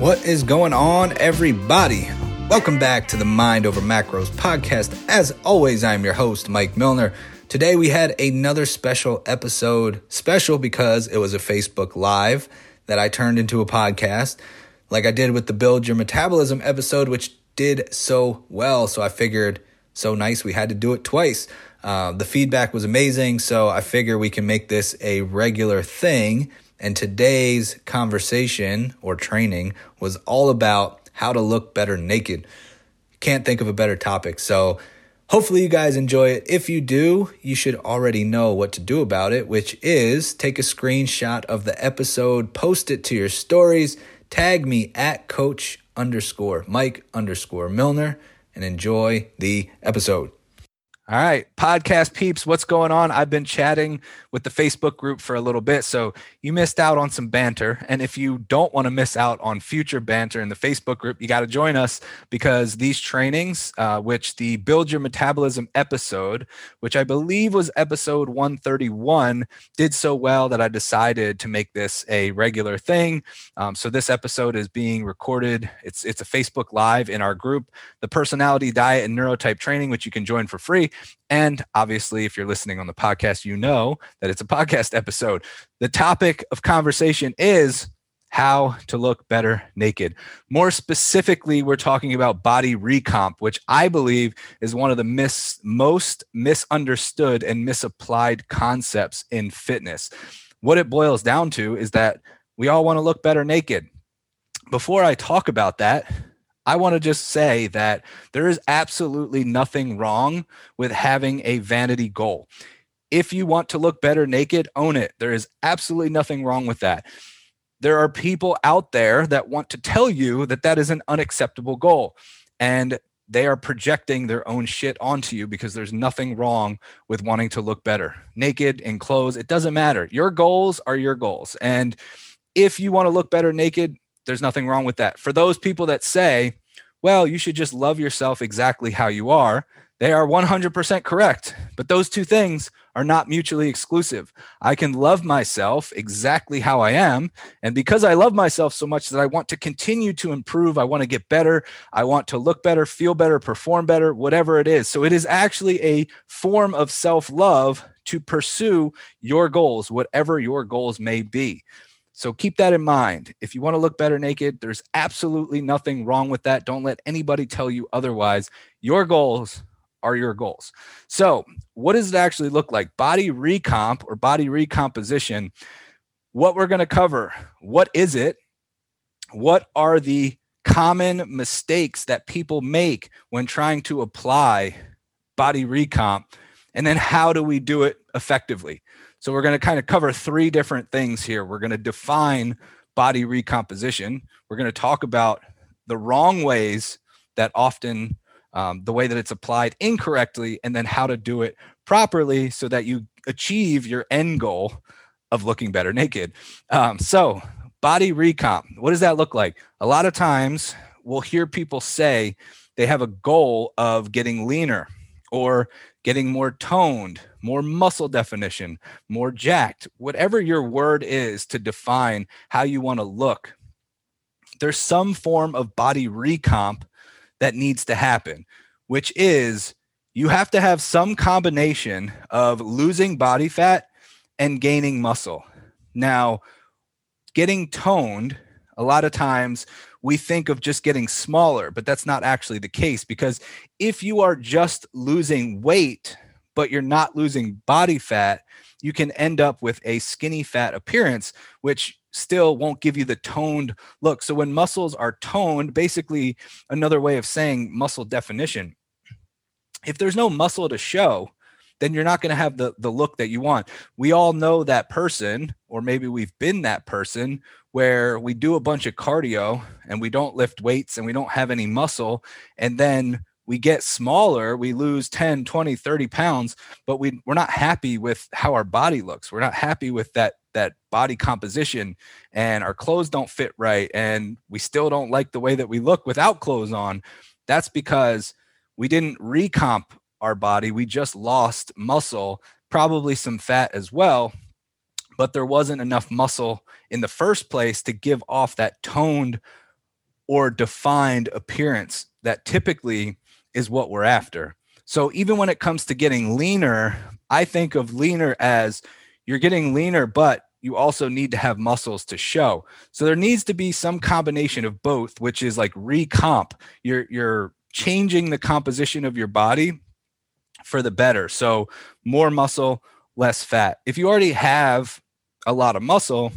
What is going on, everybody? Welcome back to the Mind Over Macros podcast. As always, I'm your host, Mike Milner. Today we had another special episode, special because it was a Facebook Live that I turned into a podcast, like I did with the Build Your Metabolism episode, which did so well. So I figured, so nice, we had to do it twice. Uh, the feedback was amazing, so I figure we can make this a regular thing. And today's conversation or training was all about how to look better naked. Can't think of a better topic. So hopefully you guys enjoy it. If you do, you should already know what to do about it, which is take a screenshot of the episode, post it to your stories, tag me at coach underscore Mike underscore Milner, and enjoy the episode. All right, podcast peeps, what's going on? I've been chatting with the Facebook group for a little bit, so you missed out on some banter. And if you don't want to miss out on future banter in the Facebook group, you got to join us because these trainings, uh, which the Build Your Metabolism episode, which I believe was episode 131, did so well that I decided to make this a regular thing. Um, so this episode is being recorded. It's it's a Facebook Live in our group, the Personality Diet and Neurotype Training, which you can join for free. And obviously, if you're listening on the podcast, you know that it's a podcast episode. The topic of conversation is how to look better naked. More specifically, we're talking about body recomp, which I believe is one of the mis- most misunderstood and misapplied concepts in fitness. What it boils down to is that we all want to look better naked. Before I talk about that, I want to just say that there is absolutely nothing wrong with having a vanity goal. If you want to look better naked, own it. There is absolutely nothing wrong with that. There are people out there that want to tell you that that is an unacceptable goal. And they are projecting their own shit onto you because there's nothing wrong with wanting to look better. Naked in clothes, it doesn't matter. Your goals are your goals. And if you want to look better naked, there's nothing wrong with that. For those people that say, well, you should just love yourself exactly how you are, they are 100% correct. But those two things are not mutually exclusive. I can love myself exactly how I am. And because I love myself so much that I want to continue to improve, I want to get better, I want to look better, feel better, perform better, whatever it is. So it is actually a form of self love to pursue your goals, whatever your goals may be. So keep that in mind. If you want to look better naked, there's absolutely nothing wrong with that. Don't let anybody tell you otherwise. Your goals are your goals. So, what does it actually look like? Body recomp or body recomposition. What we're going to cover. What is it? What are the common mistakes that people make when trying to apply body recomp? And then how do we do it effectively? So we're going to kind of cover three different things here. We're going to define body recomposition. We're going to talk about the wrong ways that often um, the way that it's applied incorrectly, and then how to do it properly so that you achieve your end goal of looking better naked. Um, so, body recomp, what does that look like? A lot of times we'll hear people say they have a goal of getting leaner or getting more toned, more muscle definition, more jacked, whatever your word is to define how you want to look, there's some form of body recomp that needs to happen, which is you have to have some combination of losing body fat and gaining muscle. Now, getting toned, a lot of times we think of just getting smaller, but that's not actually the case because if you are just losing weight, but you're not losing body fat, you can end up with a skinny fat appearance, which still won't give you the toned look. So when muscles are toned, basically another way of saying muscle definition, if there's no muscle to show, then you're not going to have the the look that you want. We all know that person or maybe we've been that person where we do a bunch of cardio and we don't lift weights and we don't have any muscle and then we get smaller we lose 10 20 30 pounds but we, we're not happy with how our body looks we're not happy with that that body composition and our clothes don't fit right and we still don't like the way that we look without clothes on that's because we didn't recomp our body we just lost muscle probably some fat as well but there wasn't enough muscle in the first place to give off that toned or defined appearance that typically is what we're after. So even when it comes to getting leaner, I think of leaner as you're getting leaner, but you also need to have muscles to show. So there needs to be some combination of both, which is like recomp. You're you're changing the composition of your body for the better. So more muscle, less fat. If you already have a lot of muscle,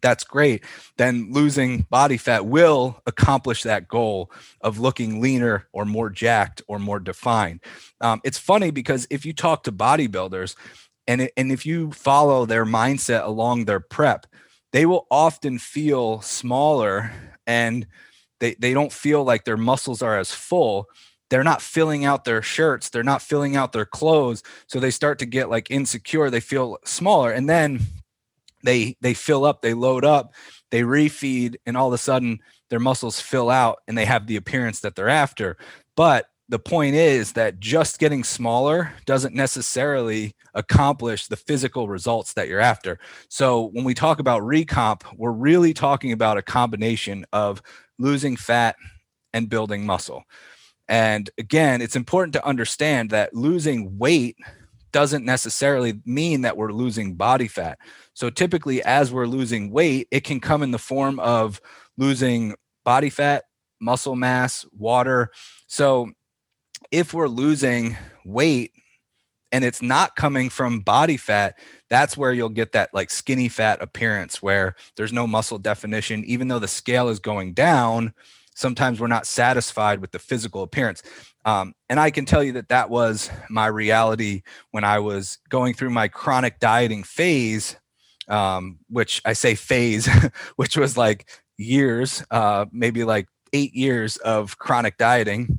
that's great. Then losing body fat will accomplish that goal of looking leaner or more jacked or more defined. Um, it's funny because if you talk to bodybuilders, and and if you follow their mindset along their prep they will often feel smaller and they they don't feel like their muscles are as full they're not filling out their shirts they're not filling out their clothes so they start to get like insecure they feel smaller and then they they fill up they load up they refeed and all of a sudden their muscles fill out and they have the appearance that they're after but the point is that just getting smaller doesn't necessarily accomplish the physical results that you're after. So when we talk about recomp, we're really talking about a combination of losing fat and building muscle. And again, it's important to understand that losing weight doesn't necessarily mean that we're losing body fat. So typically, as we're losing weight, it can come in the form of losing body fat, muscle mass, water. So if we're losing weight and it's not coming from body fat, that's where you'll get that like skinny fat appearance where there's no muscle definition. Even though the scale is going down, sometimes we're not satisfied with the physical appearance. Um, and I can tell you that that was my reality when I was going through my chronic dieting phase, um, which I say phase, which was like years, uh, maybe like eight years of chronic dieting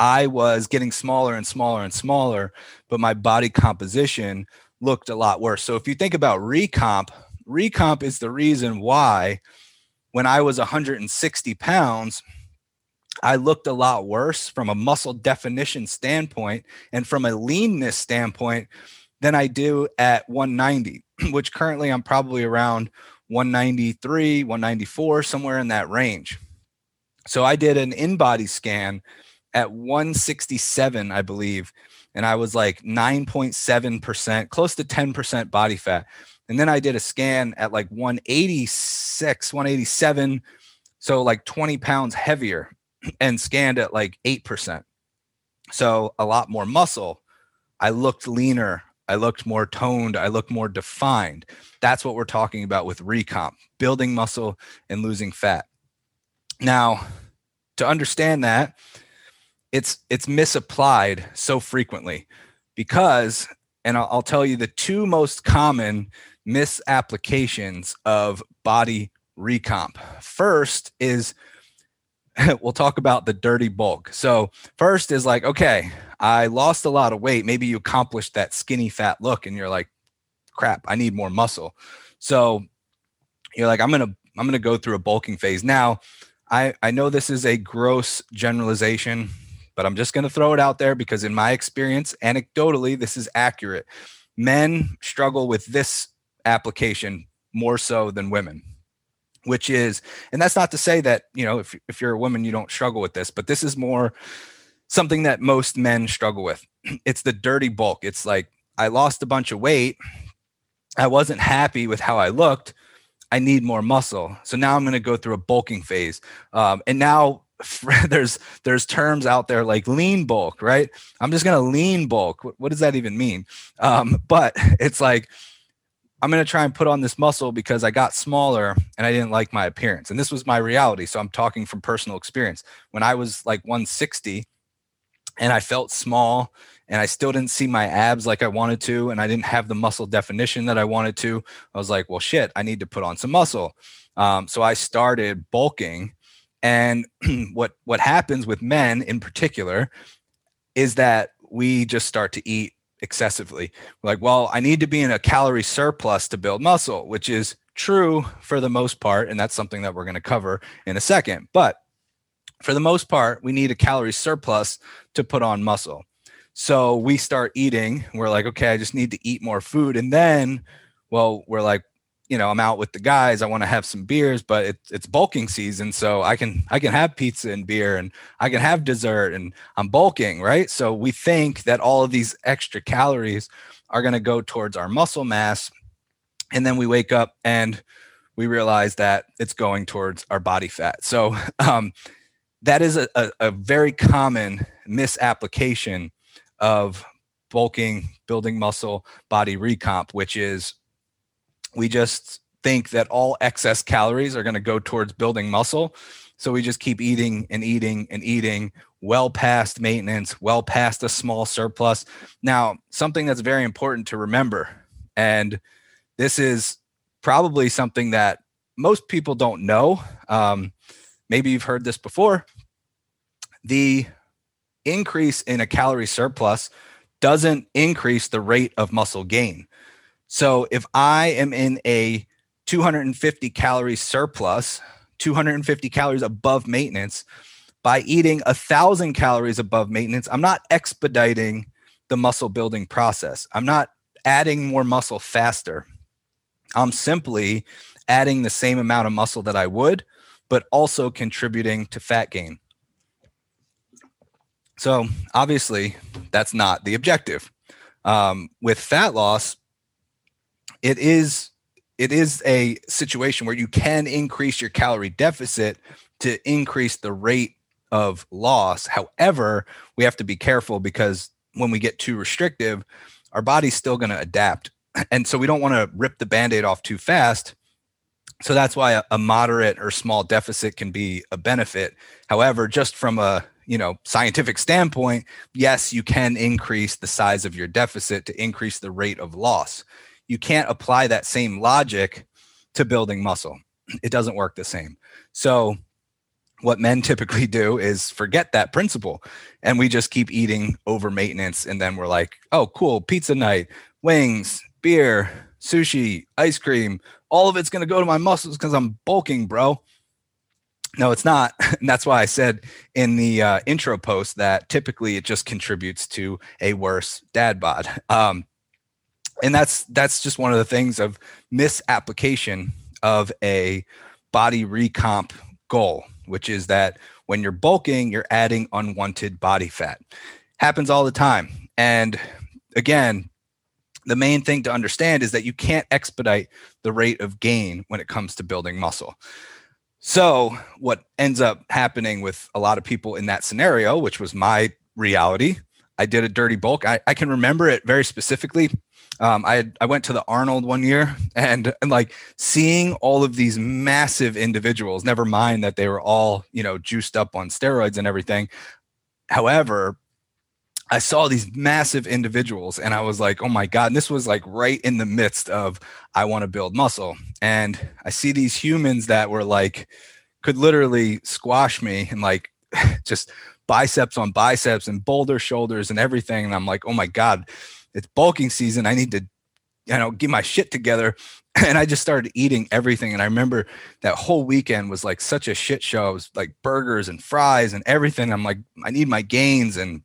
I was getting smaller and smaller and smaller, but my body composition looked a lot worse. So if you think about recomp, recomp is the reason why when I was 160 pounds, I looked a lot worse from a muscle definition standpoint and from a leanness standpoint than I do at 190, which currently I'm probably around 193, 194, somewhere in that range. So I did an InBody scan at 167, I believe, and I was like 9.7%, close to 10% body fat. And then I did a scan at like 186, 187, so like 20 pounds heavier, and scanned at like 8%. So a lot more muscle. I looked leaner. I looked more toned. I looked more defined. That's what we're talking about with recomp, building muscle and losing fat. Now, to understand that, it's it's misapplied so frequently because and I'll, I'll tell you the two most common misapplications of body recomp. First is we'll talk about the dirty bulk. So first is like okay i lost a lot of weight. Maybe you accomplished that skinny fat look and you're like crap i need more muscle. So you're like i'm gonna i'm gonna go through a bulking phase. Now i i know this is a gross generalization but I'm just going to throw it out there because, in my experience, anecdotally, this is accurate. Men struggle with this application more so than women which is and that's not to say that you know if, if you're a woman you don't struggle with this but this is more something that most men struggle with. It's the dirty bulk. It's like i lost a bunch of weight. I wasn't happy with how i looked. I need more muscle. So now i'm going to go through a bulking phase. Um, and now there's there's terms out there like lean bulk right? I'm just to lean bulk. What, what, does that even mean? Um, but it's like i'm to try and put on this muscle because i got smaller and i didn't like my appearance. And this was my reality so i'm talking from personal experience. When i was like 160 and i felt small and i still didn't see my abs like i wanted to and i didn't have the muscle definition that i wanted to i was like well shit i need to put on some muscle. Um, so i started bulking and what what happens with men in particular is that we just start to eat excessively. We're like, well, I need to be in a calorie surplus to build muscle, which is true for the most part, and that's something that we're going to cover in a second. But for the most part, we need a calorie surplus to put on muscle. So we start eating. We're like, okay, I just need to eat more food. And then, well, we're like, you know, I'm out with the guys. I want to have some beers, but it's it's bulking season, so I can I can have pizza and beer, and I can have dessert, and I'm bulking, right? So we think that all of these extra calories are going to go towards our muscle mass, and then we wake up and we realize that it's going towards our body fat. So um, that is a, a, a very common misapplication of bulking, building muscle, body recomp, which is we just think that all excess calories are going to go towards building muscle. So we just keep eating and eating and eating well past maintenance, well past a small surplus. Now, something that's very important to remember, and this is probably something that most people don't know. Um, maybe you've heard this before. The increase in a calorie surplus doesn't increase the rate of muscle gain. So if I am in a 250 calorie surplus, 250 calories above maintenance, by eating a thousand calories above maintenance, I'm not expediting the muscle building process. I'm not adding more muscle faster. I'm simply adding the same amount of muscle that I would, but also contributing to fat gain. So obviously, that's not the objective. Um, with fat loss, it is it is a situation where you can increase your calorie deficit to increase the rate of loss. However, we have to be careful because when we get too restrictive, our body's still going to adapt. And so we don't want to rip the band aid off too fast. So that's why a, a, moderate or small deficit can be a benefit. However, just from a you know scientific standpoint, yes, you can increase the size of your deficit to increase the rate of loss you can't apply that same logic to building muscle. It doesn't work the same. So, what men typically do is forget that principle and we just keep eating over maintenance. And then we're like, oh, cool, pizza night, wings, beer, sushi, ice cream, all of it's going to go to my muscles because I'm bulking, bro. No, it's not. And that's why I said in the uh, intro post that typically it just contributes to a worse dad bod. Um, and that's that's just one of the things of misapplication of a body recomp goal which is that when you're bulking you're adding unwanted body fat. Happens all the time. And again the main thing to understand is that you can't expedite the rate of gain when it comes to building muscle. So what ends up happening with a lot of people in that scenario which was my reality i did a dirty bulk. I, I can remember it very specifically um, I I went to the Arnold one year and, and like seeing all of these massive individuals. Never mind that they were all you know juiced up on steroids and everything. However, I saw these massive individuals and I was like, oh my God. And this was like right in the midst of I want to build muscle. And I see these humans that were like, could literally squash me and like just biceps on biceps and boulder shoulders and everything. And I'm like, oh my God, it's bulking season. I need to, you know, get my shit together. And I just started eating everything. And I remember that whole weekend was like such a shit show. It was like burgers and fries and everything. I'm like, I need my gains. And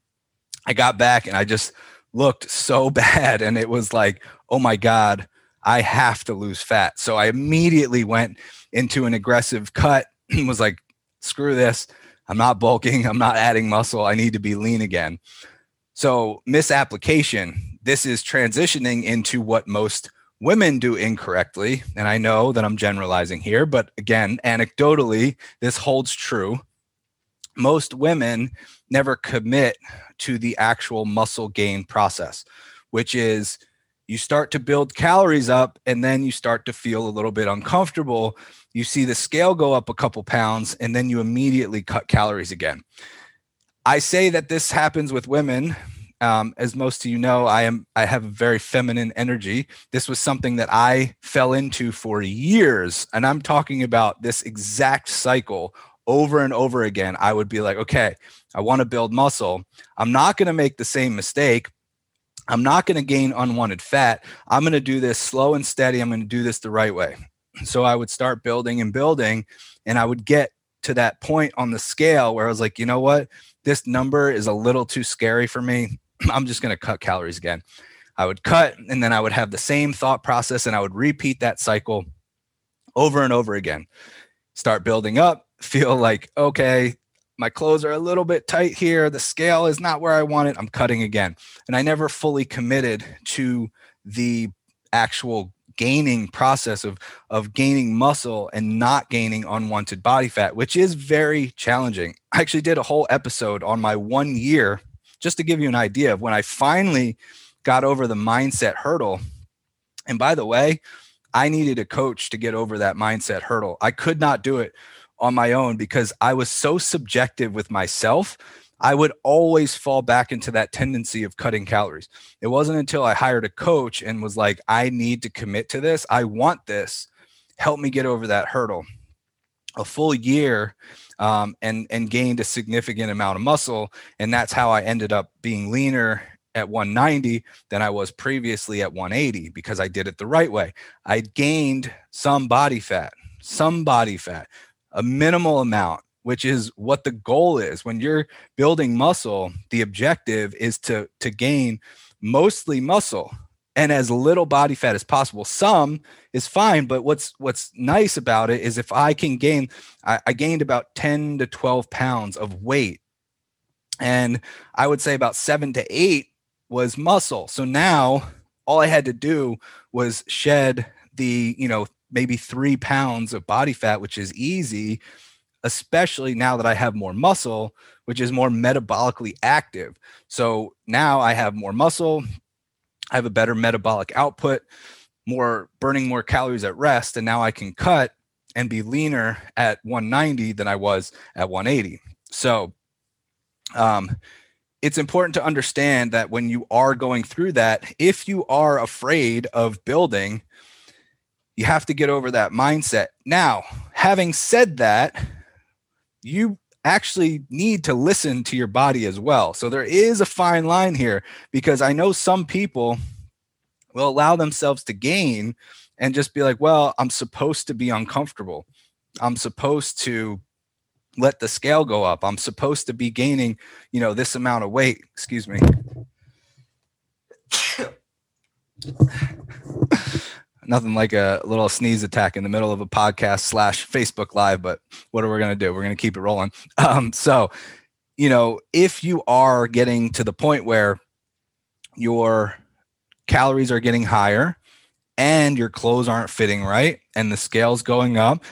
I got back and I just looked so bad. And it was like, oh my God, I have to lose fat. So I immediately went into an aggressive cut and was like, screw this. I'm not bulking. I'm not adding muscle. I need to be lean again. So, misapplication this is transitioning into what most women do incorrectly. And I know that I'm generalizing here, but again, anecdotally, this holds true. Most women never commit to the actual muscle gain process, which is you start to build calories up and then you start to feel a little bit uncomfortable. You see the scale go up a couple pounds and then you immediately cut calories again. I say that this happens with women um, as most of you know, I am I have a very feminine energy. This was something that I fell into for years, and I'm talking about this exact cycle over and over again. I would be like, okay, I want to build muscle. I'm not going to make the same mistake. I'm not going to gain unwanted fat. I'm going to do this slow and steady. I'm going to do this the right way. So I would start building and building, and I would get to that point on the scale where I was like, you know what? This number is a little too scary for me. I'm just going to cut calories again. I would cut and then I would have the same thought process and I would repeat that cycle over and over again. Start building up, feel like, okay, my clothes are a little bit tight here. The scale is not where I want it. I'm cutting again. And I never fully committed to the actual gaining process of of gaining muscle and not gaining unwanted body fat which is very challenging i actually did a whole episode on my one year just to give you an idea of when i finally got over the mindset hurdle and by the way i needed a coach to get over that mindset hurdle i could not do it on my own because I was so subjective with myself. I would always fall back into that tendency of cutting calories. It wasn't until I hired a coach and was like, I need to commit to this. I want this. Help me get over that hurdle. A full year um, and and gained a significant amount of muscle, and that's how I ended up being leaner at 190 than I was previously at 180 because I did it the right way. I gained some body fat, some body fat, a minimal amount which is what the goal is when you're building muscle the objective is to to gain mostly muscle and as little body fat as possible. Some is fine but what's what's nice about it is if i can gain I, I gained about 10 to 12 pounds of weight. And i would say about seven to eight was muscle. So now all i had to do was shed the you know maybe three pounds of body fat, which is easy, especially now that I have more muscle, which is more metabolically active. So now I have more muscle, I have a better metabolic output, more burning more calories at rest, and now I can cut and be leaner at 190 than I was at 180. So, um, it's important to understand that when you are going through that, if you are afraid of building, you have to get over that mindset. Now, having said that, you actually need to listen to your body as well. So there is a fine line here because I know some people will allow themselves to gain and just be like, well, I'm supposed to be uncomfortable. I'm supposed to let the scale go up. I'm supposed to be gaining, you know, this amount of weight. Excuse me nothing like a little sneeze attack in the middle of a podcast slash Facebook live, but what are we going to do? We're going to keep it rolling. Um, so, you know, if you are getting to the point where your calories are getting higher and your clothes aren't fitting right and the scale's going up,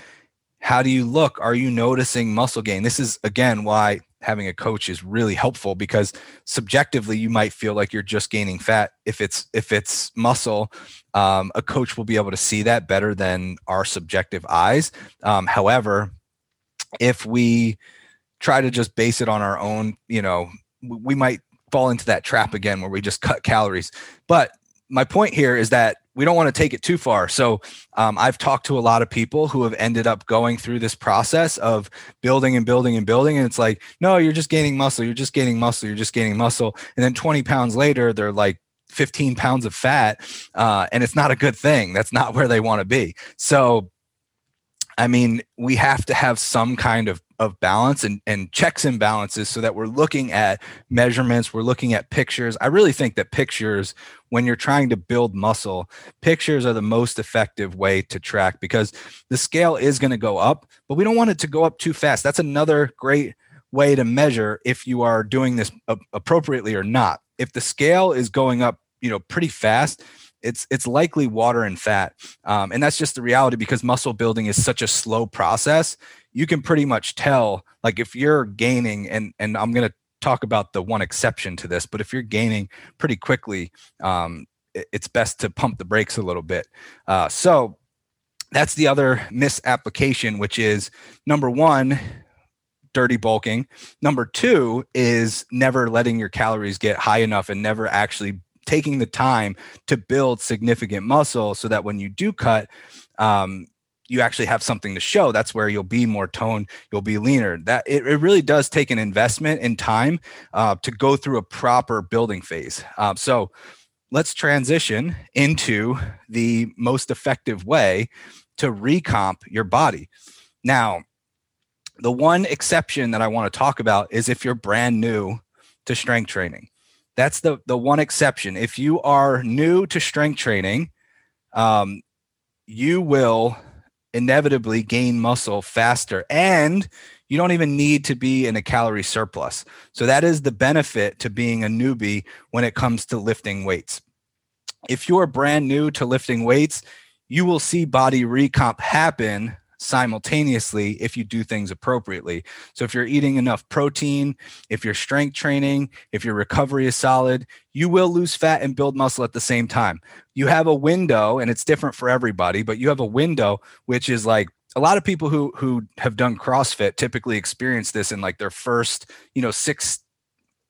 how do you look? Are you noticing muscle gain? This is again why having a coach is really helpful because subjectively you might feel like you're just gaining fat if it's if it's muscle um, a coach will be able to see that better than our subjective eyes um, however if we try to just base it on our own you know we might fall into that trap again where we just cut calories but my point here is that we don't want to take it too far. So um, I've talked to a lot of people who have ended up going through this process of building and building and building. And it's like, no, you're just gaining muscle. You're just gaining muscle. You're just gaining muscle. And then 20 pounds later, they're like 15 pounds of fat. Uh, and it's not a good thing. That's not where they want to be. So, I mean, we have to have some kind of of balance and, and checks and balances so that we're looking at measurements, we're looking at pictures. I really think that pictures, when you're trying to build muscle, pictures are the most effective way to track because the scale is going to go up, but we don't want it to go up too fast. That's another great way to measure if you are doing this appropriately or not. If the scale is going up, you know, pretty fast, it's it's likely water and fat. Um, and that's just the reality because muscle building is such a slow process. You can pretty much tell like if you're gaining and and i'm going to talk about the one exception to this but if you're gaining pretty quickly um, it, it's best to pump the brakes a little bit. Uh, so that's the other misapplication which is number one dirty bulking. Number two is never letting your calories get high enough and never actually taking the time to build significant muscle so that when you do cut um, you actually have something to show. That's where you'll be more toned you'll be leaner. That it, it really does take an investment in time uh, to go through a proper building phase. Uh, so let's transition into the most effective way to recomp your body. Now the one exception that i want to talk about is if you're brand new to strength training that's the the one exception if you are new to strength training um, you will inevitably gain muscle faster and you don't even need to be in a calorie surplus. So that is the benefit to being a newbie when it comes to lifting weights. If you're brand new to lifting weights, you will see body recomp happen simultaneously if you do things appropriately. So if you're eating enough protein, if your strength training, if your recovery is solid, you will lose fat and build muscle at the same time. You have a window and it's different for everybody, but you have a window which is like a lot of people who who have done CrossFit typically experience this in like their first, you know, 6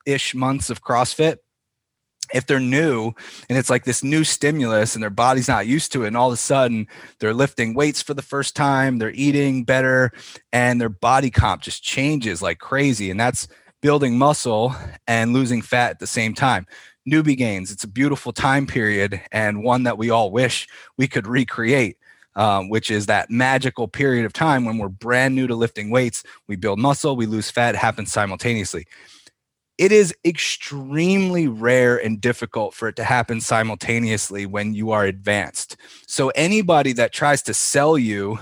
ish months of CrossFit if they're new and it's like this new stimulus and their body's not used to it and all of a sudden they're lifting weights for the first time they're eating better and their body comp just changes like crazy and that's building muscle and losing fat at the same time. Newbie gains it's a beautiful time period and one that we all wish we could recreate um, which is that magical period of time when we're brand new to lifting weights we build muscle we lose fat it happens simultaneously it is extremely rare and difficult for it to happen simultaneously when you are advanced. So, anybody that tries to sell you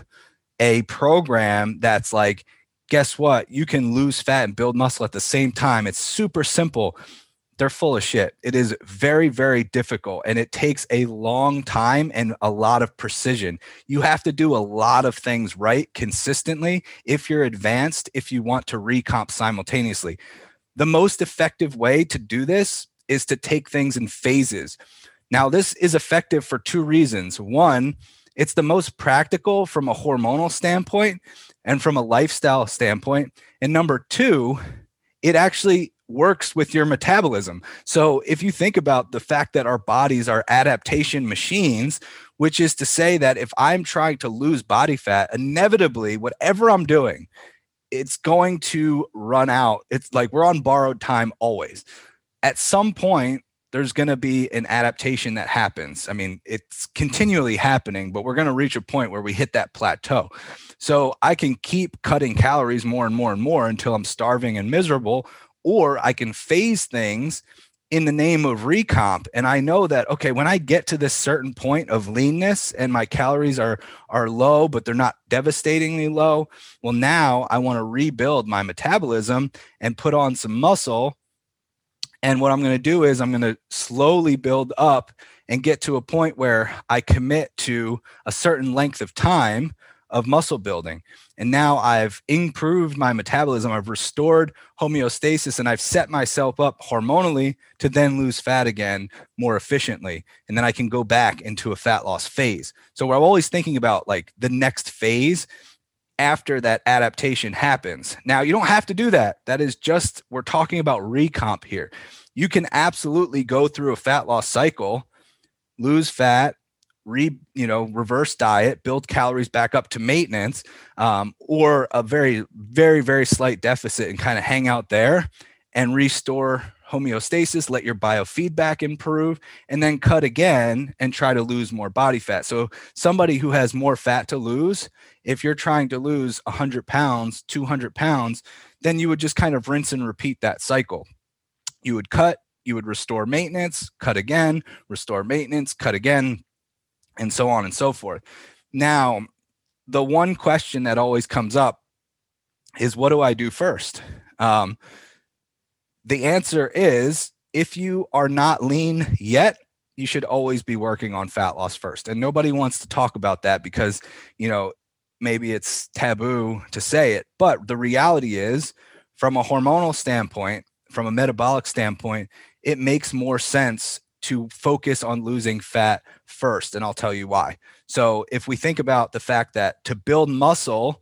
a program that's like, guess what? You can lose fat and build muscle at the same time. It's super simple. They're full of shit. It is very, very difficult and it takes a long time and a lot of precision. You have to do a lot of things right consistently if you're advanced, if you want to recomp simultaneously. The most effective way to do this is to take things in phases. Now, this is effective for two reasons. One, it's the most practical from a hormonal standpoint and from a lifestyle standpoint. And number two, it actually works with your metabolism. So if you think about the fact that our bodies are adaptation machines, which is to say that if I'm trying to lose body fat, inevitably, whatever I'm doing, it's going to run out. It's like we're on borrowed time always. At some point, there's going to be an adaptation that happens. I mean, it's continually happening, but we're going to reach a point where we hit that plateau. So I can keep cutting calories more and more and more until I'm starving and miserable, or I can phase things in the name of recomp. And i know that okay when i get to this certain point of leanness and my calories are are low but they're not devastatingly low well now i want to rebuild my metabolism and put on some muscle. And what i'm going to do is i'm going to slowly build up and get to a point where i commit to a certain length of time of muscle building. And now I've improved my metabolism, I've restored homeostasis, and I've set myself up hormonally to then lose fat again more efficiently. And then I can go back into a fat loss phase. So I'm always thinking about like the next phase after that adaptation happens. Now, you don't have to do that. That is just, we're talking about recomp here. You can absolutely go through a fat loss cycle, lose fat, re you know reverse diet build calories back up to maintenance um, or a very very very slight deficit and kind of hang out there and restore homeostasis let your biofeedback improve and then cut again and try to lose more body fat. So somebody who has more fat to lose if you're trying to lose 100 pounds 200 pounds then you would just kind of rinse and repeat that cycle. You would cut you would restore maintenance cut again restore maintenance cut again and so on and so forth. Now, the one question that always comes up is what do I do first? Um, the answer is if you are not lean yet, you should always be working on fat loss first. And nobody wants to talk about that because, you know, maybe it's taboo to say it. But the reality is, from a hormonal standpoint, from a metabolic standpoint, it makes more sense to focus on losing fat first. And I'll tell you why. So, if we think about the fact that to build muscle,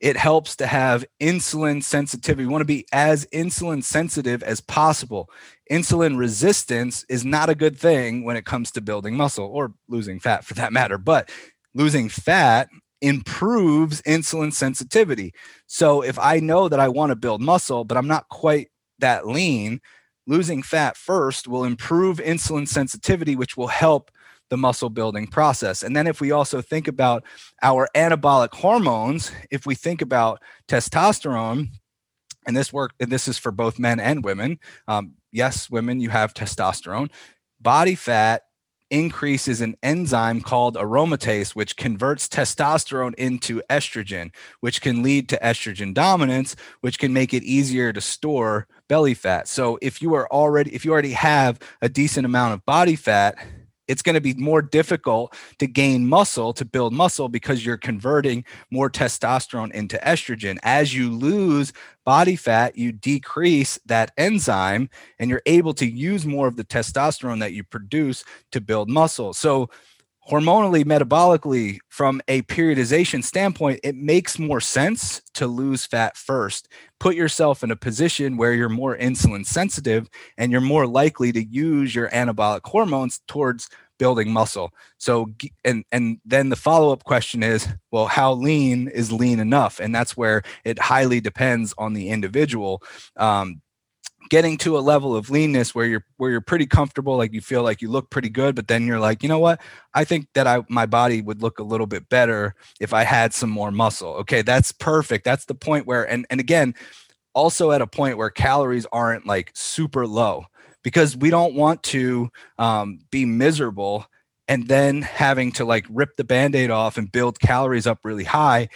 it helps to have insulin sensitivity. We want to be as insulin sensitive as possible. Insulin resistance is not a good thing when it comes to building muscle or losing fat for that matter, but losing fat improves insulin sensitivity. So if I know that I want to build muscle, but I'm not quite that lean, losing fat first will improve insulin sensitivity, which will help the muscle building process. And then if we also think about our anabolic hormones, if we think about testosterone, and this work, and this is for both men and women. Um, yes, women, you have testosterone. Body fat increases an enzyme called aromatase, which converts testosterone into estrogen, which can lead to estrogen dominance, which can make it easier to store belly fat. So if you are already if you already have a decent amount of body fat, it's going to be more difficult to gain muscle to build muscle because you're converting more testosterone into estrogen. As you lose body fat you decrease that enzyme and you're able to use more of the testosterone that you produce to build muscle. So hormonally, metabolically, from a periodization standpoint, it makes more sense to lose fat first. Put yourself in a position where you're more insulin sensitive and you're more likely to use your anabolic hormones towards building muscle. So and and then the follow-up question is, well, how lean is lean enough? And that's where it highly depends on the individual. Um, getting to a level of leanness where you're where you're pretty comfortable like you feel like you look pretty good but then you're like you know what i think that i my body would look a little bit better if i had some more muscle okay that's perfect that's the point where and and again also at a point where calories aren't like super low because we don't want to um, be miserable and then having to like rip the band-aid off and build calories up really high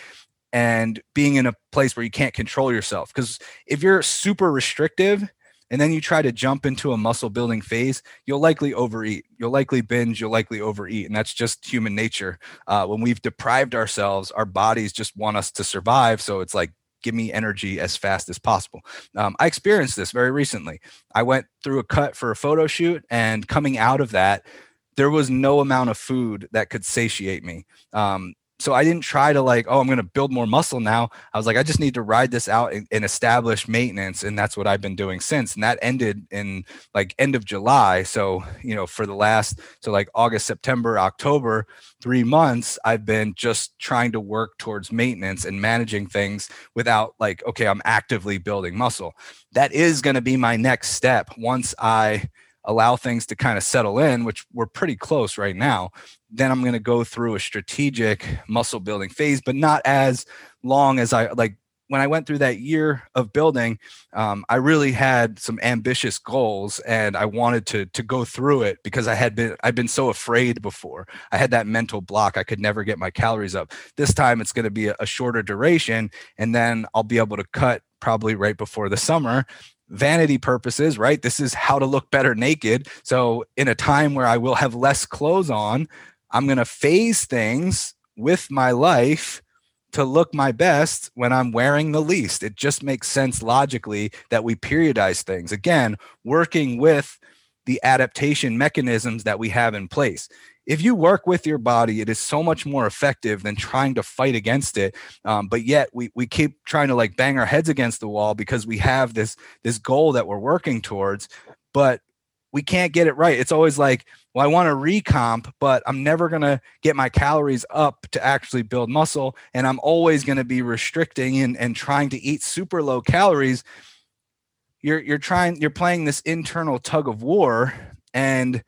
and being in a place where you can't control yourself. Because if you're super restrictive and then you try to jump into a muscle building phase, you'll likely overeat. You'll likely binge. You'll likely overeat. And that's just human nature. Uh, when we've deprived ourselves, our bodies just want us to survive. So it's like, give me energy as fast as possible. Um, I experienced this very recently. I went through a cut for a photo shoot, and coming out of that, there was no amount of food that could satiate me. Um, so I didn't try to like, oh, I'm going to build more muscle now. I was like, I just need to ride this out and, and, establish maintenance. And that's what I've been doing since. And that ended in like end of July. So, you know, for the last, so like August, September, October, three months, I've been just trying to work towards maintenance and managing things without like, okay, I'm actively building muscle. That is going to be my next step once I, allow things to kind of settle in, which we're pretty close right now, then I'm going to go through a strategic muscle building phase, but not as long as I like when I went through that year of building, um, I really had some ambitious goals, and I wanted to to go through it because I had been I'd been so afraid before. I had that mental block. I could never get my calories up. This time, it's going to be a, a shorter duration, and then I'll be able to cut probably right before the summer vanity purposes, right? This is how to look better naked. So, in a time where I will have less clothes on, I'm going to phase things with my life to look my best when I'm wearing the least. It just makes sense logically that we periodize things. Again, working with the adaptation mechanisms that we have in place if you work with your body, it is so much more effective than trying to fight against it. Um, but yet we we keep trying to like bang our heads against the wall because we have this this goal that we're working towards, but we can't get it right. It's always like, well, I want to recomp, but I'm never going to get my calories up to actually build muscle. And I'm always going to be restricting and, and trying to eat super low calories. You're, you're trying, you're playing this internal tug of war. And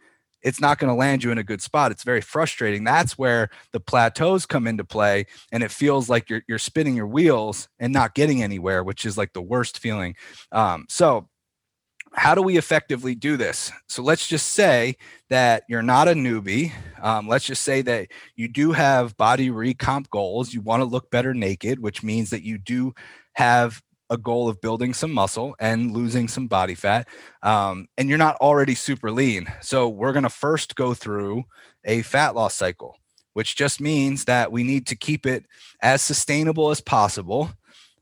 it's not going to land you in a good spot. It's very frustrating. That's where the plateaus come into play, and it feels like you're you're spinning your wheels and not getting anywhere, which is like the worst feeling. Um, so how do we effectively do this? So let's just say that you're not a newbie. Um, let's just say that you do have body recomp goals. You want to look better naked, which means that you do have a goal of building some muscle and losing some body fat, um, and you're not already super lean. So we're going to first go through a fat loss cycle, which just means that we need to keep it as sustainable as possible.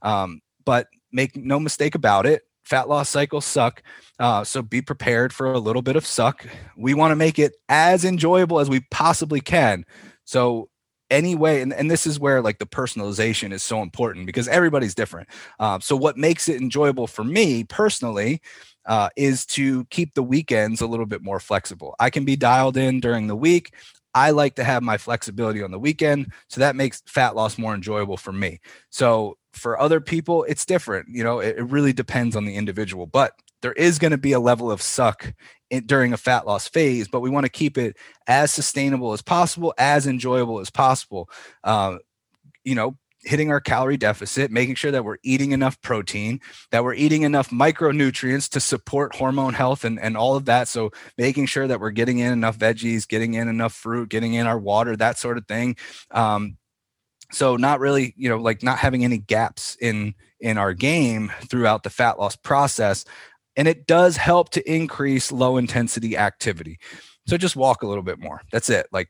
Um, but make no mistake about it, fat loss cycles suck. Uh, so be prepared for a little bit of suck. We want to make it as enjoyable as we possibly can. So anyway, and, and this is where like the personalization is so important because everybody's different uh, so what makes it enjoyable for me personally uh, is to keep the weekends a little bit more flexible i can be dialed in during the week i like to have my flexibility on the weekend so that makes fat loss more enjoyable for me so for other people it's different you know it, it really depends on the individual but there is going to be a level of suck in, during a fat loss phase, but we want to keep it as sustainable as possible, as enjoyable as possible. Uh, you know, hitting our calorie deficit, making sure that we're eating enough protein, that we're eating enough micronutrients to support hormone health and, and all of that. So making sure that we're getting in enough veggies, getting in enough fruit, getting in our water, that sort of thing. Um, so not really, you know, like not having any gaps in in our game throughout the fat loss process. And it does help to increase low intensity activity. So just walk a little bit more. That's it. Like,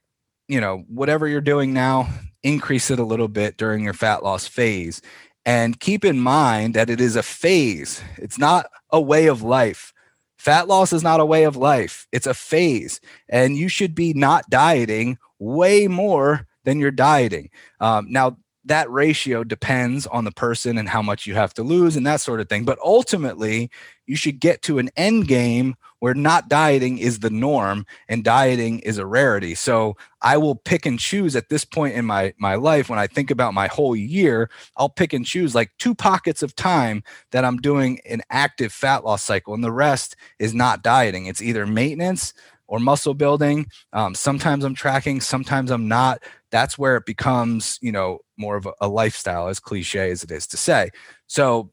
you know, whatever you're doing now, increase it a little bit during your fat loss phase. And keep in mind that it is a phase, it's not a way of life. Fat loss is not a way of life, it's a phase. And you should be not dieting way more than you're dieting. Um, now, that ratio depends on the person and how much you have to lose and that sort of thing. But ultimately, you should get to an end game where not dieting is the norm and dieting is a rarity. So I will pick and choose at this point in my my life when I think about my whole year, I'll pick and choose like two pockets of time that I'm doing an active fat loss cycle and the rest is not dieting. It's either maintenance or muscle building. Um, sometimes I'm tracking, sometimes I'm not. That's where it becomes, you know, more of a, a lifestyle, as cliche as it is to say. So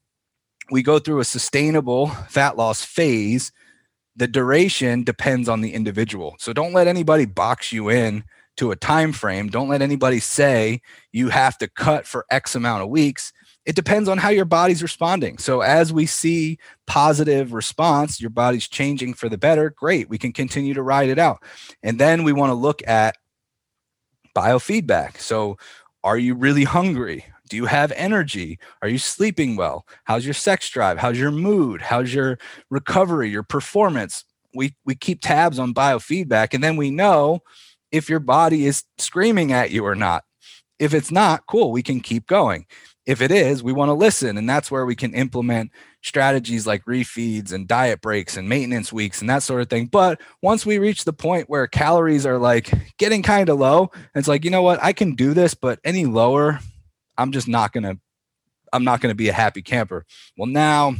we go through a sustainable fat loss phase. The duration depends on the individual. So don't let anybody box you in to a time frame. Don't let anybody say you have to cut for X amount of weeks it depends on how your body's responding. So as we see positive response, your body's changing for the better, great. We can continue to ride it out. And then we want to look at biofeedback. So are you really hungry? Do you have energy? Are you sleeping well? How's your sex drive? How's your mood? How's your recovery, your performance? We we keep tabs on biofeedback and then we know if your body is screaming at you or not. If it's not, cool, we can keep going if it is, we want to listen. And that's where we can implement strategies like refeeds and diet breaks and maintenance weeks and that sort of thing. But once we reach the point where calories are like getting kind of low, it's like, you know what, I can do this, but any lower, I'm just not going to, I'm not going to be a happy camper. Well, now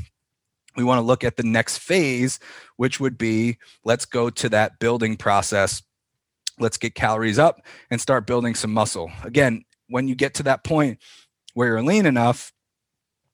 we want to look at the next phase, which would be let's go to that building process. Let's get calories up and start building some muscle. Again, when you get to that point, where you're lean enough,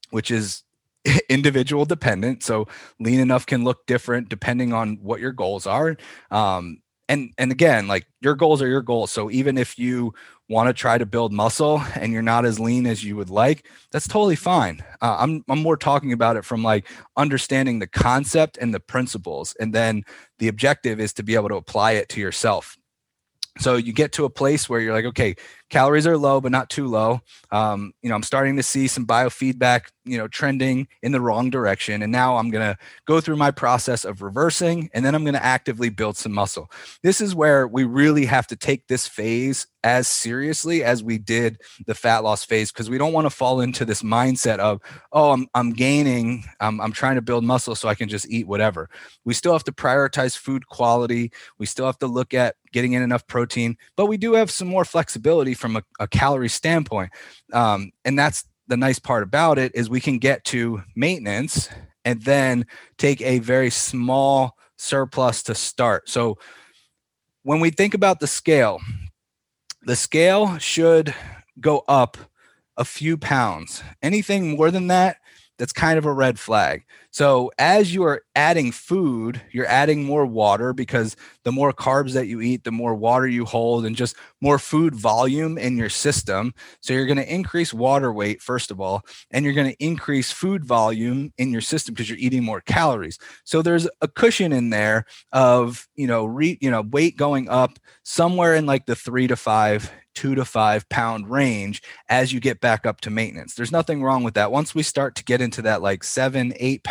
which is individual dependent. So lean enough can look different depending on what your goals are. Um, and and again, like your goals are your goals. So even if you want to try to build muscle and you're not as lean as you would like, that's totally fine. Uh, I'm I'm more talking about it from like understanding the concept and the principles, and then the objective is to be able to apply it to yourself so you get to a place where you're like okay calories are low but not too low. Um, you know i'm starting to see some biofeedback you know trending in the wrong direction and now i'm going to go through my process of reversing and then i'm going to actively build some muscle. This is where we really have to take this phase as seriously as we did the fat loss phase because we don't want to fall into this mindset of oh i'm, I'm gaining I'm, I'm trying to build muscle so i can just eat whatever. We still have to prioritize food quality. We still have to look at getting in enough protein but we do have some more flexibility from a, a calorie standpoint um, and that's the nice part about it is we can get to maintenance and then take a very small surplus to start so when we think about the scale the scale should go up a few pounds. Anything more than that, that's kind of a red flag. So as you are adding food, you're adding more water because the more carbs that you eat, the more water you hold and just more food volume in your system. So you're going to increase water weight first of all, and you're going to increase food volume in your system because you're eating more calories. So there's a cushion in there of, you know, re, you know, weight going up somewhere in like the 3 to 5 two to five pound range as you get back up to maintenance. There's nothing wrong with that. Once we start to get into that like seven, eight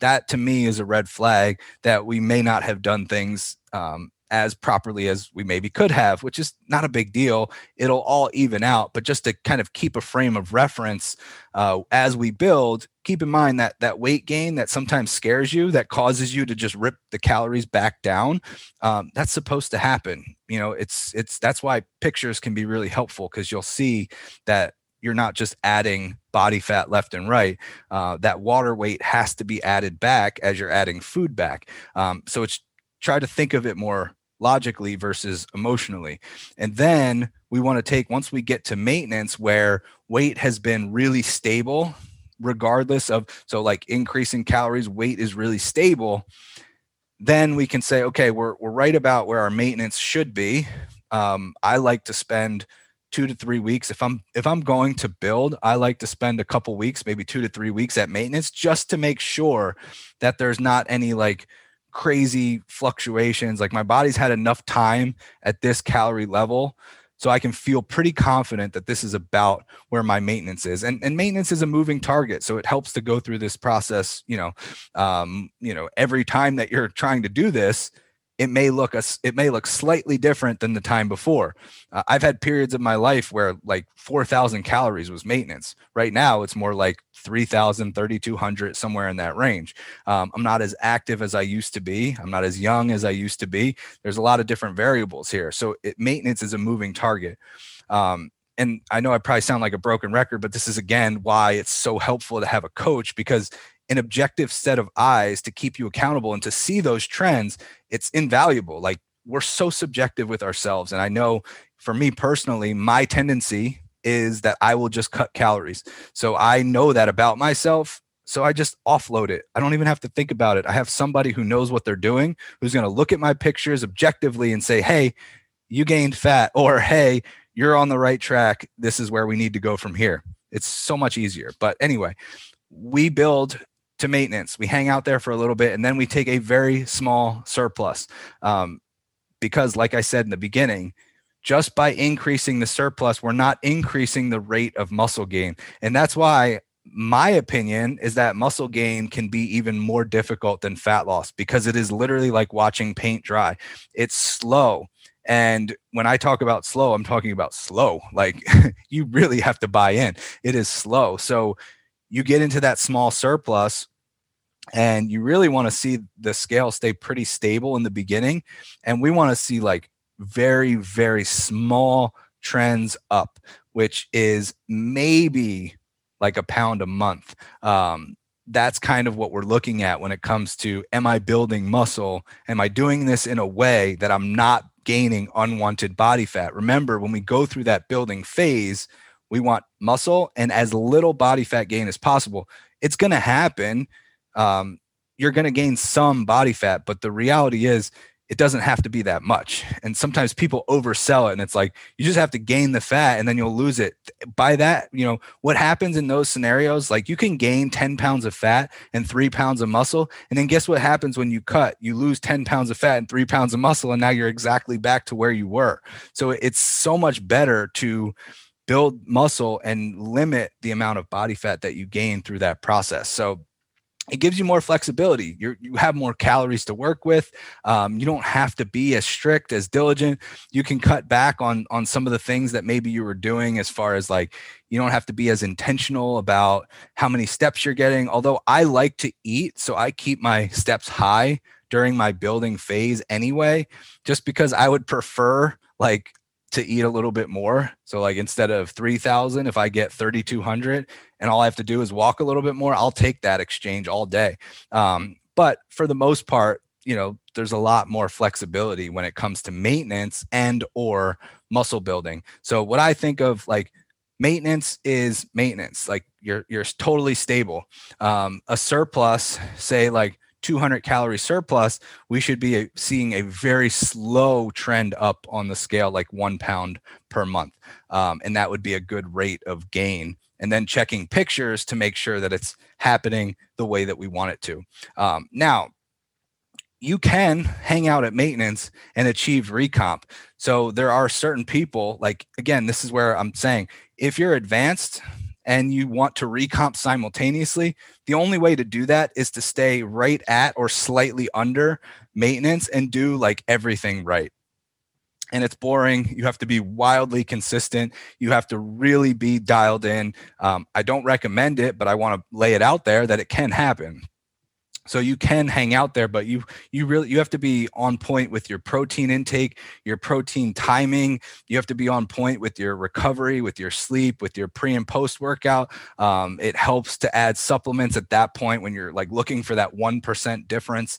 that to me is a red flag that we may not have done things um, as properly as we maybe could have, which is not a big deal. It'll all even out, but just to kind of keep a frame of reference uh, as we build, keep in mind that that weight gain that sometimes scares you, that causes you to just rip the calories back down. Um, that's supposed to happen. You know, it's it's that's why pictures can be really helpful because you'll see that you're not just adding body fat left and right. Uh, that water weight has to be added back as you're adding food back. Um, so it's try to think of it more logically versus emotionally. And then we want to take, once we get to maintenance where weight has been really stable, regardless of, so like increasing calories, weight is really stable. Then we can say, okay, we're, we're right about where our maintenance should be. Um, I like to spend two to three weeks if i'm if i'm going to build i like to spend a couple weeks maybe two to three weeks at maintenance just to make sure that there's not any like crazy fluctuations. Like my body's had enough time at this calorie level so I can feel pretty confident that this is about where my maintenance is. And, and maintenance is a moving target. So it helps to go through this process, you know, um, you know, every time that you're trying to do this, it may look it may look slightly different than the time before. Uh, I've had periods of my life where like 4,000 calories was maintenance. Right now, it's more like 3,000, 3,200, somewhere in that range. Um, I'm not as active as I used to be. I'm not as young as I used to be. There's a lot of different variables here. So it, maintenance is a moving target. Um, and I know I probably sound like a broken record, but this is again why it's so helpful to have a coach because an objective set of eyes to keep you accountable and to see those trends, it's invaluable. Like we're so subjective with ourselves. And I know for me personally, my tendency is that I will just cut calories. So I know that about myself. So I just offload it. I don't even have to think about it. I have somebody who knows what they're doing, who's going to look at my pictures objectively and say, hey, you gained fat, or hey, you're on the right track. This is where we need to go from here. It's so much easier. But anyway, we build to maintenance. We hang out there for a little bit and then we take a very small surplus. Um, because, like I said in the beginning, just by increasing the surplus, we're not increasing the rate of muscle gain. And that's why my opinion is that muscle gain can be even more difficult than fat loss because it is literally like watching paint dry. It's slow. And when I talk about slow, I'm talking about slow. Like you really have to buy in. It is slow. So you get into that small surplus and you really want to see the scale stay pretty stable in the beginning. And we want to see like very very small trends up which is maybe like a pound a month. Um, that's kind of what we're looking at when it comes to am i building muscle? Am i doing this in a way that i'm not gaining unwanted body fat? Remember when we go through that building phase we want muscle and as little body fat gain as possible. It's going to happen. Um, you're going to gain some body fat, but the reality is it doesn't have to be that much. And sometimes people oversell it and it's like you just have to gain the fat and then you'll lose it. By that, you know, what happens in those scenarios, like you can gain 10 pounds of fat and three pounds of muscle. And then guess what happens when you cut? You lose 10 pounds of fat and three pounds of muscle. And now you're exactly back to where you were. So it's so much better to build muscle and limit the amount of body fat that you gain through that process. So it gives you more flexibility. you you have more calories to work with. Um, you don't have to be as strict, as diligent. You can cut back on on some of the things that maybe you were doing, as far as like you don't have to be as intentional about how many steps you're getting. Although I like to eat, so I keep my steps high during my building phase anyway, just because I would prefer like to eat a little bit more. So like instead of 3000 if I get 3200 and all I have to do is walk a little bit more, I'll take that exchange all day. Um, but for the most part, you know, there's a lot more flexibility when it comes to maintenance and or muscle building. So what I think of like maintenance is maintenance, like you're you're totally stable. Um, a surplus, say like 200 calorie surplus, we should be seeing a very slow trend up on the scale, like one pound per month. Um, and that would be a good rate of gain. And then checking pictures to make sure that it's happening the way that we want it to. Um, now, you can hang out at maintenance and achieve recomp. So there are certain people, like, again, this is where I'm saying if you're advanced, and you want to recomp simultaneously, the only way to do that is to stay right at or slightly under maintenance and do like everything right. And it's boring. You have to be wildly consistent. You have to really be dialed in. Um, I don't recommend it, but I want to lay it out there that it can happen so you can hang out there but you you really you have to be on point with your protein intake your protein timing you have to be on point with your recovery with your sleep with your pre and post workout um, it helps to add supplements at that point when you're like looking for that 1% difference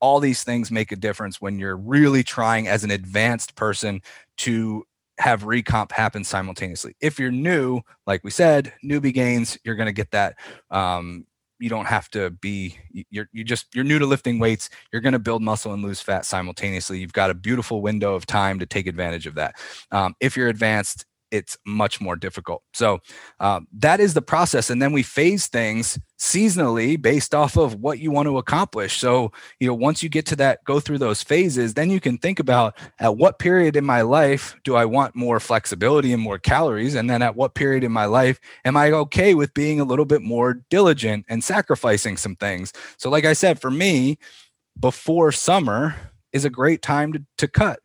all these things make a difference when you're really trying as an advanced person to have recomp happen simultaneously. If you're new, like we said, newbie gains, you're going to get that. Um, you don't have to be you're you just you're new to lifting weights you're going to build muscle and lose fat simultaneously you've got a beautiful window of time to take advantage of that. Um, if you're advanced it's much more difficult. So um, that is the process. And then we phase things seasonally based off of what you want to accomplish. So, you know, once you get to that, go through those phases, then you can think about at what period in my life do I want more flexibility and more calories? And then at what period in my life am I okay with being a little bit more diligent and sacrificing some things? So, like I said, for me, before summer is a great time to, to cut.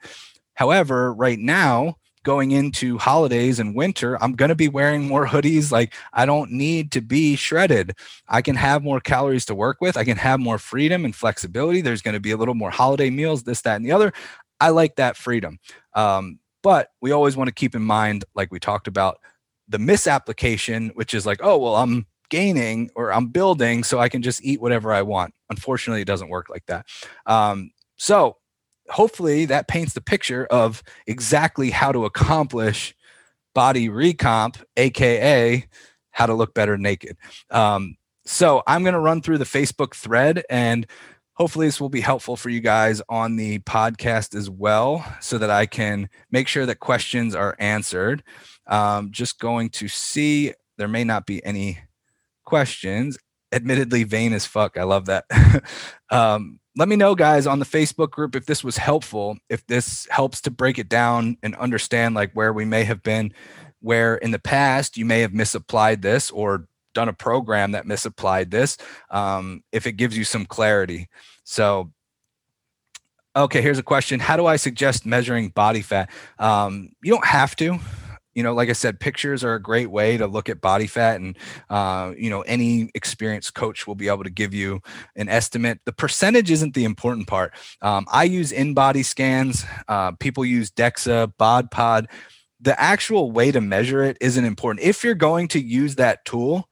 However, right now, going into holidays and winter, I'm going to be wearing more hoodies. Like, I don't need to be shredded. I can have more calories to work with. I can have more freedom and flexibility. There's going to be a little more holiday meals, this, that, and the other. I like that freedom. Um, but we always want to keep in mind, like we talked about, the misapplication, which is like, oh, well, I'm gaining or I'm building, so I can just eat whatever I want. Unfortunately, it doesn't work like that. Um, so hopefully that paints the picture of exactly how to accomplish body recomp, aka how to look better naked. Um, so I'm going to run through the Facebook thread and hopefully this will be helpful for you guys on the podcast as well so that I can make sure that questions are answered. Um, just going to see, there may not be any questions. Admittedly, vain as fuck. I love that. um, let me know guys on the facebook group if this was helpful if this helps to break it down and understand like where we may have been where in the past you may have misapplied this or done a program that misapplied this um, if it gives you some clarity. So okay here's a question. How do i suggest measuring body fat? Um, you don't have to you know, like I said, pictures are a great way to look at body fat, and uh, you know, any experienced coach will be able to give you an estimate. The percentage isn't the important part. Um, I use InBody scans. Uh, people use DEXA, Bod Pod. The actual way to measure it isn't important. If you're going to use that tool,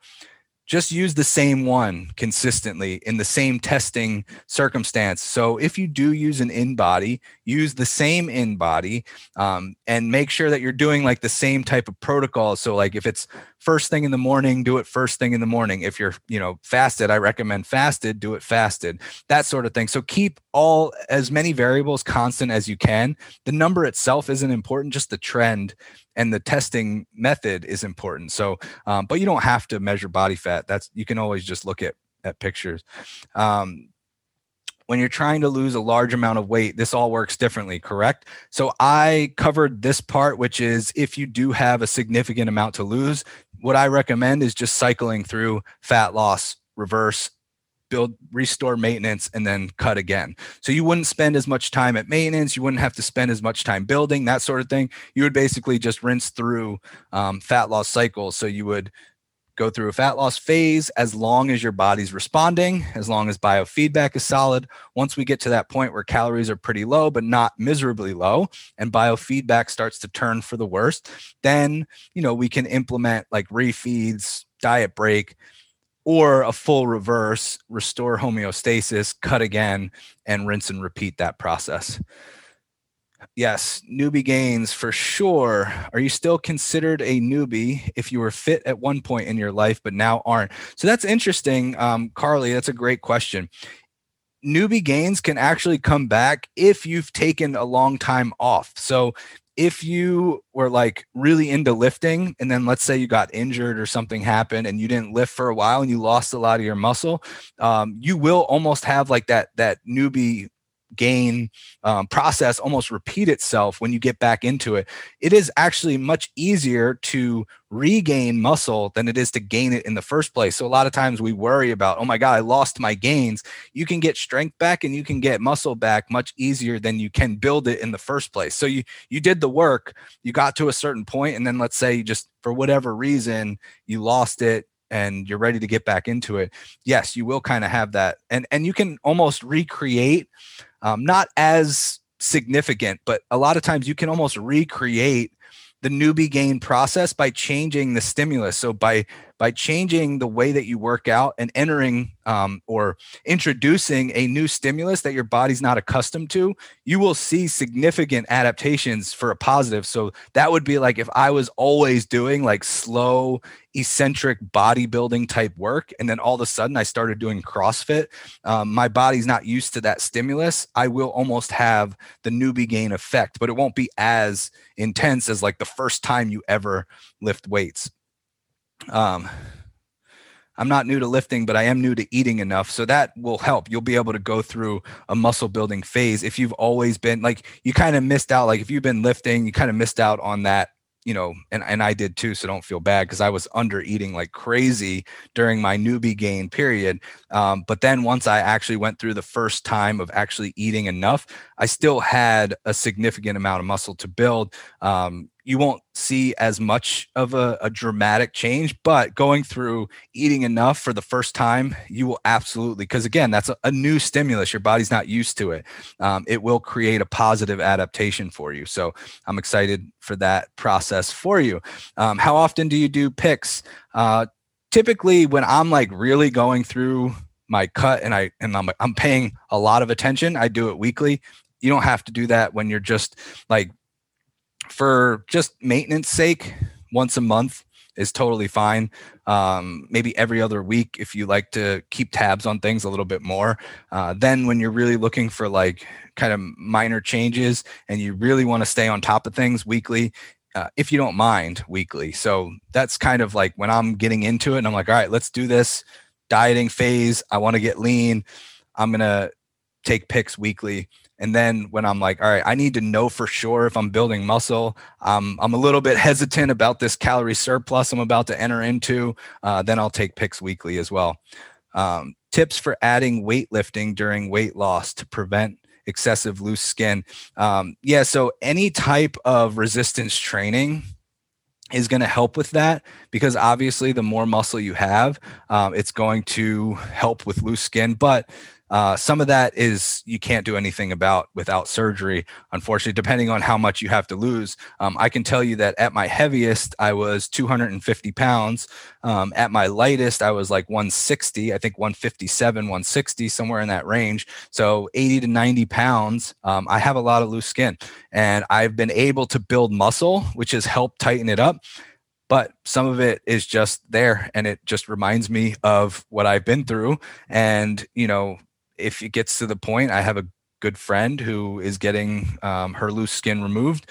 just use the same one consistently in the same testing circumstance. So if you do use an InBody, use the same InBody um, and make sure that you're doing like the same type of protocol. So like if it's first thing in the morning, do it first thing in the morning. If you're, you know, fasted, I recommend fasted, do it fasted, that sort of thing. So keep all as many variables constant as you can. The number itself isn't important, just the trend and the testing method is important. So, um, but you don't have to measure body fat. That's you can always just look at at pictures. Um, when you're trying to lose a large amount of weight, this all works differently, correct? So I covered this part, which is if you do have a significant amount to lose, what I recommend is just cycling through fat loss, reverse, build, restore maintenance, and then cut again. So you wouldn't spend as much time at maintenance. You wouldn't have to spend as much time building, that sort of thing. You would basically just rinse through um, fat loss cycles. So you would go through a fat loss phase as long as your body's responding, as long as biofeedback is solid. Once we get to that point where calories are pretty low, but not miserably low, and biofeedback starts to turn for the worst, then, you know, we can implement like refeeds, diet break, or a full reverse, restore homeostasis, cut again, and rinse and repeat that process. Yes, newbie gains for sure. Are you still considered a newbie if you were fit at one point in your life but now aren't? So that's interesting, um, Carly. That's a great question. Newbie gains can actually come back if you've taken a long time off. So if you were like really into lifting and then let's say you got injured or something happened and you didn't lift for a while and you lost a lot of your muscle um, you will almost have like that that newbie gain um, process almost repeat itself when you get back into it. It is actually much easier to regain muscle than it is to gain it in the first place. So a lot of times we worry about, oh my God, I lost my gains. You can get strength back and you can get muscle back much easier than you can build it in the first place. So you you did the work, you got to a certain point, and then let's say you just for whatever reason you lost it and you're ready to get back into it yes you will kind of have that and and you can almost recreate um, not as significant, but a lot of times you can almost recreate the newbie gain process by changing the stimulus. So by by changing the way that you work out and entering um, or introducing a new stimulus that your body's not accustomed to, you will see significant adaptations for a positive. So that would be like if I was always doing like slow, eccentric bodybuilding type work, and then all of a sudden I started doing CrossFit, um, my body's not used to that stimulus. I will almost have the newbie gain effect, but it won't be as intense as like the first time you ever lift weights. Um, I'm not new to lifting, but I am new to eating enough. So that will help. You'll be able to go through a muscle building phase. If you've always been like, you kind of missed out, like if you've been lifting, you kind of missed out on that you know, and, and I did too, so don't feel bad because I was under eating like crazy during my newbie gain period. Um, but then once I actually went through the first time of actually eating enough, I still had a significant amount of muscle to build. Um, you won't see as much of a, a, dramatic change, but going through eating enough for the first time, you will absolutely, because again, that's a, a, new stimulus. Your body's not used to it. Um, it will create a positive adaptation for you. So I'm excited for that process for you. Um, how often do you do pics? Uh, typically, when I'm like really going through my cut and I and I'm I'm paying a lot of attention, I do it weekly. You don't have to do that when you're just like for just maintenance sake, once a month is totally fine. Um, maybe every other week if you like to keep tabs on things a little bit more. Uh, then when you're really looking for like kind of minor changes and you really want to stay on top of things weekly, uh, if you don't mind weekly. So that's kind of like when I'm getting into it and I'm like, all right, let's do this dieting phase. I want to get lean. I'm going to take pics weekly and then when I'm like, all right, I need to know for sure if I'm building muscle, um, I'm a little bit hesitant about this calorie surplus I'm about to enter into, uh, then I'll take pics weekly as well. Um, tips for adding weightlifting during weight loss to prevent excessive loose skin. Um, yeah, so any type of resistance training is going to help with that because obviously the more muscle you have, um, it's going to help with loose skin. But uh, some of that is you can't do anything about without surgery, unfortunately, depending on how much you have to lose. Um, I can tell you that at my heaviest, I was 250 pounds. Um, at my lightest, I was like 160, I think 157, 160, somewhere in that range. So 80 to 90 pounds. Um, I have a lot of loose skin and I've been able to build muscle, which has helped tighten it up but some of it is just there and it just reminds me of what I've been through and you know if it gets to the point, I have a good friend who is getting um, her loose skin removed.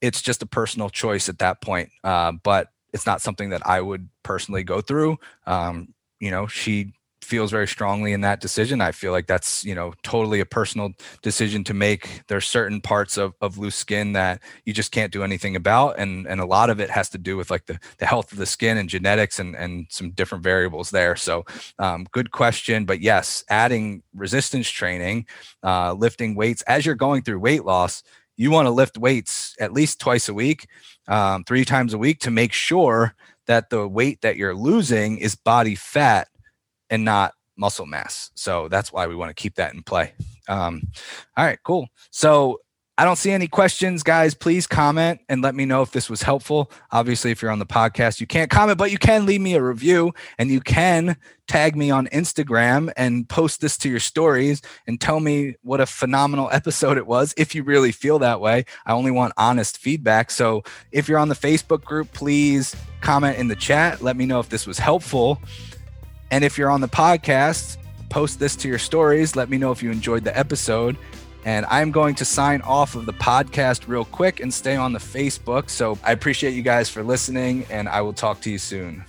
It's just a personal choice at that point, uh, but it's not something that I would personally go through. Um, you know, she feels very strongly in that decision. I feel like that's, you know, totally a personal decision to make. There's certain parts of, of loose skin that you just can't do anything about. And, and a lot of it has to do with like the, the health of the skin and genetics and, and some different variables there. So um, good question. But yes, adding resistance training, uh, lifting weights as you're going through weight loss, you want to lift weights at least twice a week, um, three times a week to make sure that the weight that you're losing is body fat and not muscle mass. So that's why we want to keep that in play. Um, all right, cool. So I don't see any questions, guys. Please comment and let me know if this was helpful. Obviously, if you're on the podcast, you can't comment, but you can leave me a review and you can tag me on Instagram and post this to your stories and tell me what a phenomenal episode it was if you really feel that way. I only want honest feedback. So if you're on the Facebook group, please comment in the chat. Let me know if this was helpful. And if you're on the podcast, post this to your stories. Let me know if you enjoyed the episode. And I'm going to sign off of the podcast real quick and stay on the Facebook. So I appreciate you guys for listening, and I will talk to you soon.